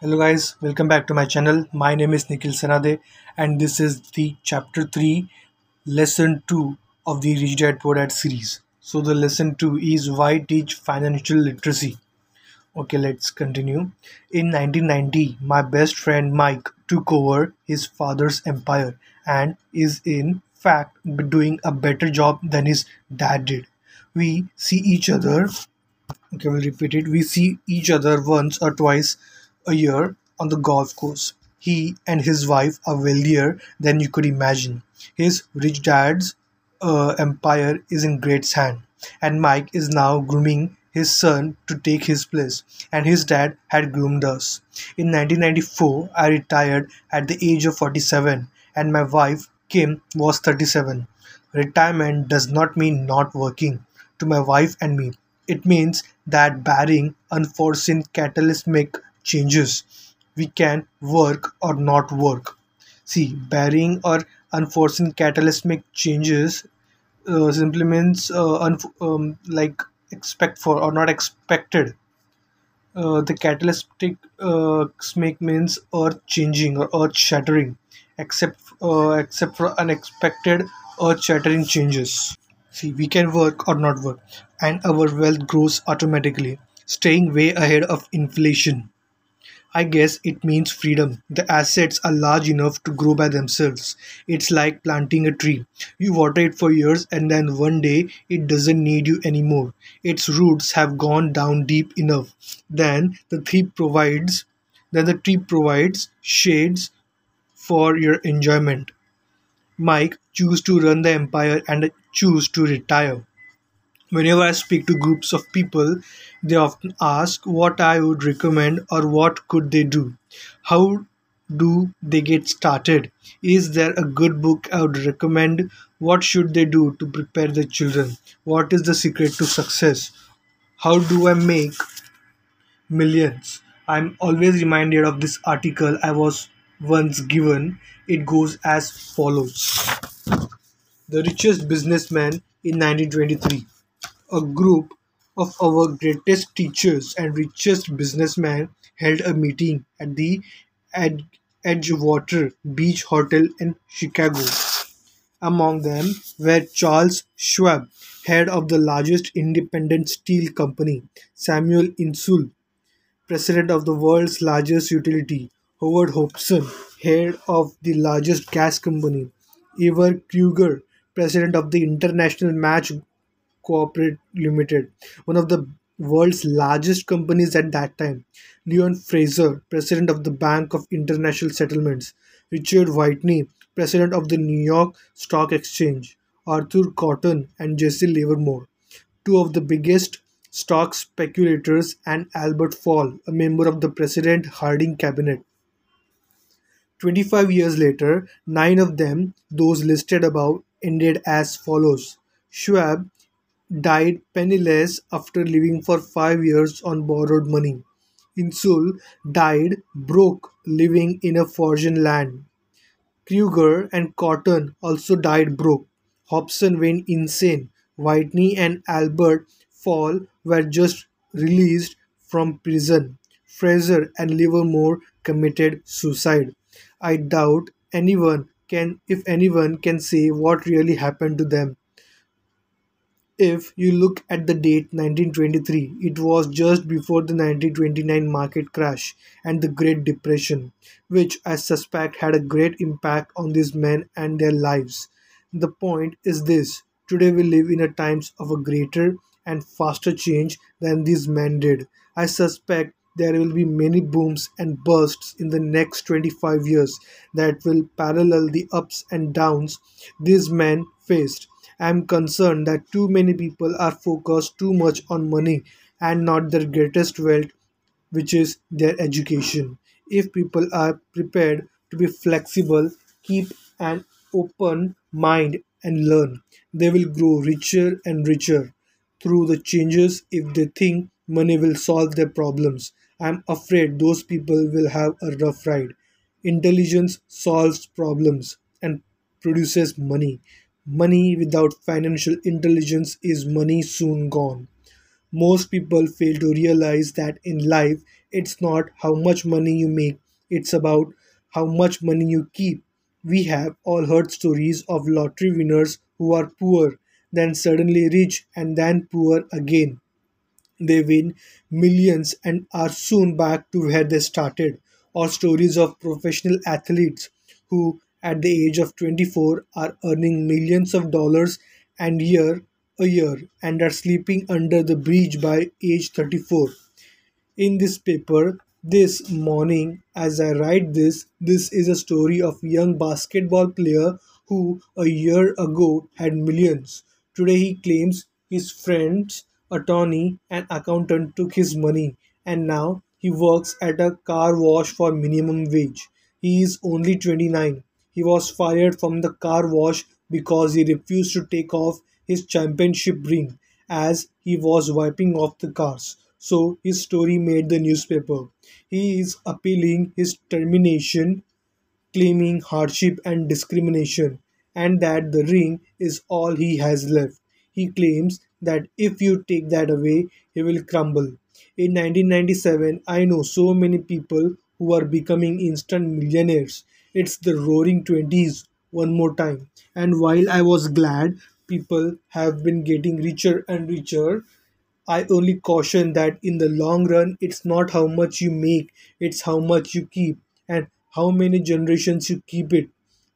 Hello guys, welcome back to my channel. My name is Nikhil Sanade and this is the chapter 3 lesson 2 of the Poor Dad series. So the lesson 2 is why teach financial literacy. Okay, let's continue. In 1990, my best friend Mike took over his father's empire and is in fact doing a better job than his dad did. We see each other Okay, we'll repeat it. We see each other once or twice a year on the golf course. He and his wife are wealthier than you could imagine. His rich dad's uh, empire is in great hand, and Mike is now grooming his son to take his place, and his dad had groomed us. In 1994, I retired at the age of 47, and my wife, Kim, was 37. Retirement does not mean not working. To my wife and me, it means that barring unforeseen cataclysmic changes, we can work or not work. See, barring or unforeseen cataclysmic changes uh, simply means uh, unf- um, like expect for or not expected. Uh, the catalytic uh, means earth changing or earth shattering, except uh, except for unexpected earth shattering changes. See, we can work or not work, and our wealth grows automatically, staying way ahead of inflation. I guess it means freedom. The assets are large enough to grow by themselves. It's like planting a tree. You water it for years and then one day it doesn't need you anymore. Its roots have gone down deep enough. Then the tree provides then the tree provides shades for your enjoyment. Mike choose to run the empire and choose to retire. Whenever I speak to groups of people, they often ask what I would recommend or what could they do. How do they get started? Is there a good book I would recommend? What should they do to prepare their children? What is the secret to success? How do I make millions? I'm always reminded of this article I was once given. It goes as follows The richest businessman in 1923 a group of our greatest teachers and richest businessmen held a meeting at the Ed- Edgewater Beach Hotel in Chicago. Among them were Charles Schwab, head of the largest independent steel company, Samuel Insull, president of the world's largest utility, Howard Hopson, head of the largest gas company, Ivar Kreuger, president of the International Match Corporate Limited, one of the world's largest companies at that time, Leon Fraser, president of the Bank of International Settlements, Richard Whitney, president of the New York Stock Exchange, Arthur Cutten, and Jesse Livermore, two of the biggest stock speculators, and Albert Fall, a member of the President Harding cabinet. 25 years later, nine of them, those listed above, ended as follows. Schwab died penniless after living for five years on borrowed money. Insull died broke living in a foreign land. Kreuger and Cutten also died broke. Hopson went insane. Whitney and Albert Fall were just released from prison. Fraser and Livermore committed suicide. I doubt anyone can if anyone can say what really happened to them. If you look at the date 1923, it was just before the 1929 market crash and the Great Depression, which I suspect had a great impact on these men and their lives. The point is this today we live in a times of a greater and faster change than these men did. I suspect there will be many booms and bursts in the next 25 years that will parallel the ups and downs these men faced. I am concerned that too many people are focused too much on money and not their greatest wealth, which is their education. If people are prepared to be flexible, keep an open mind, and learn, they will grow richer and richer through the changes if they think money will solve their problems. I'm afraid those people will have a rough ride. Intelligence solves problems and produces money. Money without financial intelligence is money soon gone. Most people fail to realize that in life It's not how much money you make, it's about how much money you keep. We have all heard stories of lottery winners who are poor, then suddenly rich, and then poor again. They win millions and are soon back to where they started. Or stories of professional athletes who, at the age of 24, are earning millions of dollars and year a year and are sleeping under the bridge by age 34 in this paper this morning as i write this this is a story of young basketball player who a year ago had millions. Today he claims his friend's attorney and accountant took his money and now he works at a car wash for minimum wage. He is only 29 he was fired from the car wash because he refused to take off his championship ring as he was wiping off the cars. So his story made the newspaper. He is appealing his termination claiming hardship and discrimination, and that the ring is all he has left. He claims that if you take that away, he will crumble. In 1997, I know so many people who are becoming instant millionaires. It's the roaring 20s one more time. And while I was glad people have been getting richer and richer, I only caution that in the long run, it's not how much you make, it's how much you keep and how many generations you keep it.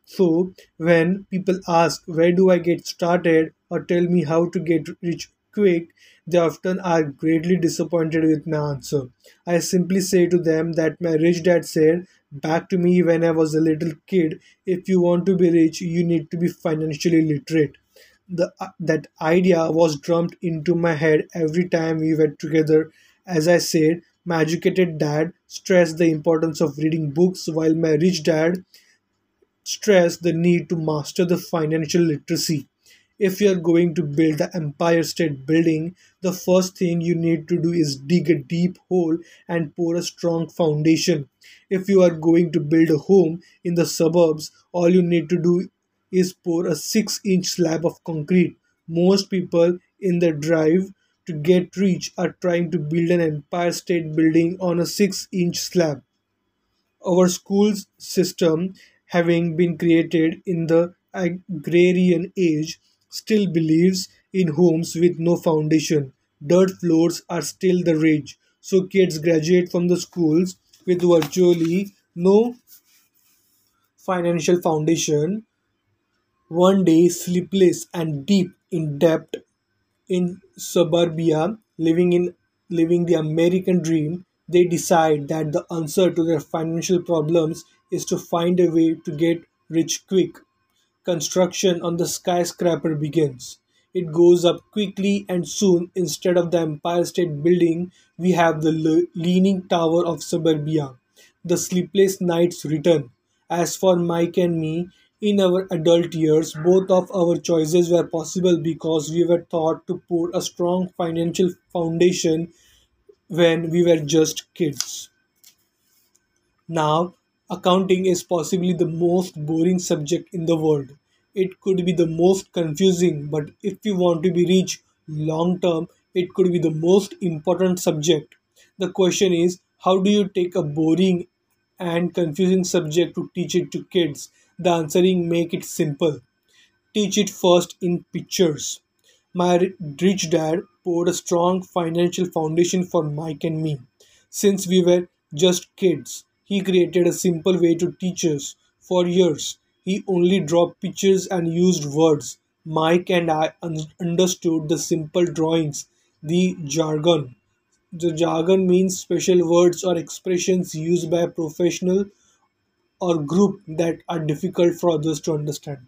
So, when people ask, Where do I get started? or tell me how to get rich quick, they often are greatly disappointed with my answer. I simply say to them that my rich dad said back to me when I was a little kid if you want to be rich, you need to be financially literate. The uh, that idea was drummed into my head every time we were together. As i said my educated dad stressed the importance of reading books while my rich dad stressed the need to master the financial literacy if you are going to build the Empire State Building, the first thing you need to do is dig a deep hole and pour a strong foundation. If you are going to build a home in the suburbs, all you need to do is pour a 6 inch slab of concrete. Most people in the drive to get rich are trying to build an Empire State Building on a 6 inch slab. Our schools system, having been created in the agrarian age, still believes in homes with no foundation. Dirt floors are still the rage. So kids graduate from the schools with virtually no financial foundation one day, sleepless and deep in debt in suburbia, living in living the American dream, they decide that the answer to their financial problems is to find a way to get rich quick. Construction on the skyscraper begins. It goes up quickly and soon instead of the Empire State Building, we have the le- leaning tower of suburbia. The sleepless nights return. As for Mike and me, in our adult years, both of our choices were possible because we were taught to pour a strong financial foundation when we were just kids. Now, accounting is possibly the most boring subject in the world. It could be the most confusing, but if you want to be rich long term, it could be the most important subject. The question is how do you take a boring and confusing subject to teach it to kids? The answering make it simple. Teach it first in pictures. My rich dad poured a strong financial foundation for Mike and me. Since we were just kids, he created a simple way to teach us. For years, he only dropped pictures and used words. Mike and I un- understood the simple drawings, the jargon. The jargon means special words or expressions used by a professional or group that are difficult for others to understand.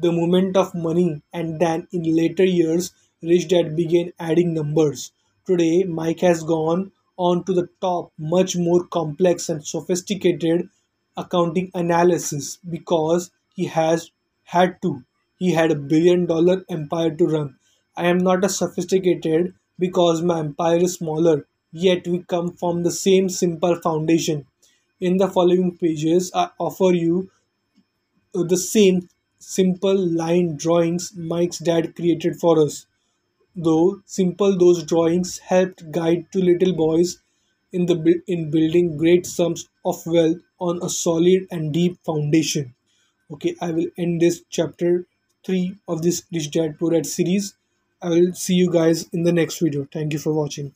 The movement of money, and then in later years, Rich Dad began adding numbers. Today, Mike has gone on to the top, much more complex and sophisticated accounting analysis because he has had to. He had a billion dollar empire to run. I am not as sophisticated because my empire is smaller, yet we come from the same simple foundation. In the following pages, I offer you the same simple line drawings Mike's dad created for us. Though simple, those drawings helped guide two little boys in the in building great sums of wealth on a solid and deep foundation. Okay i will end this chapter 3 of this rich dad poor dad series. I will see you guys in the next video. Thank you for watching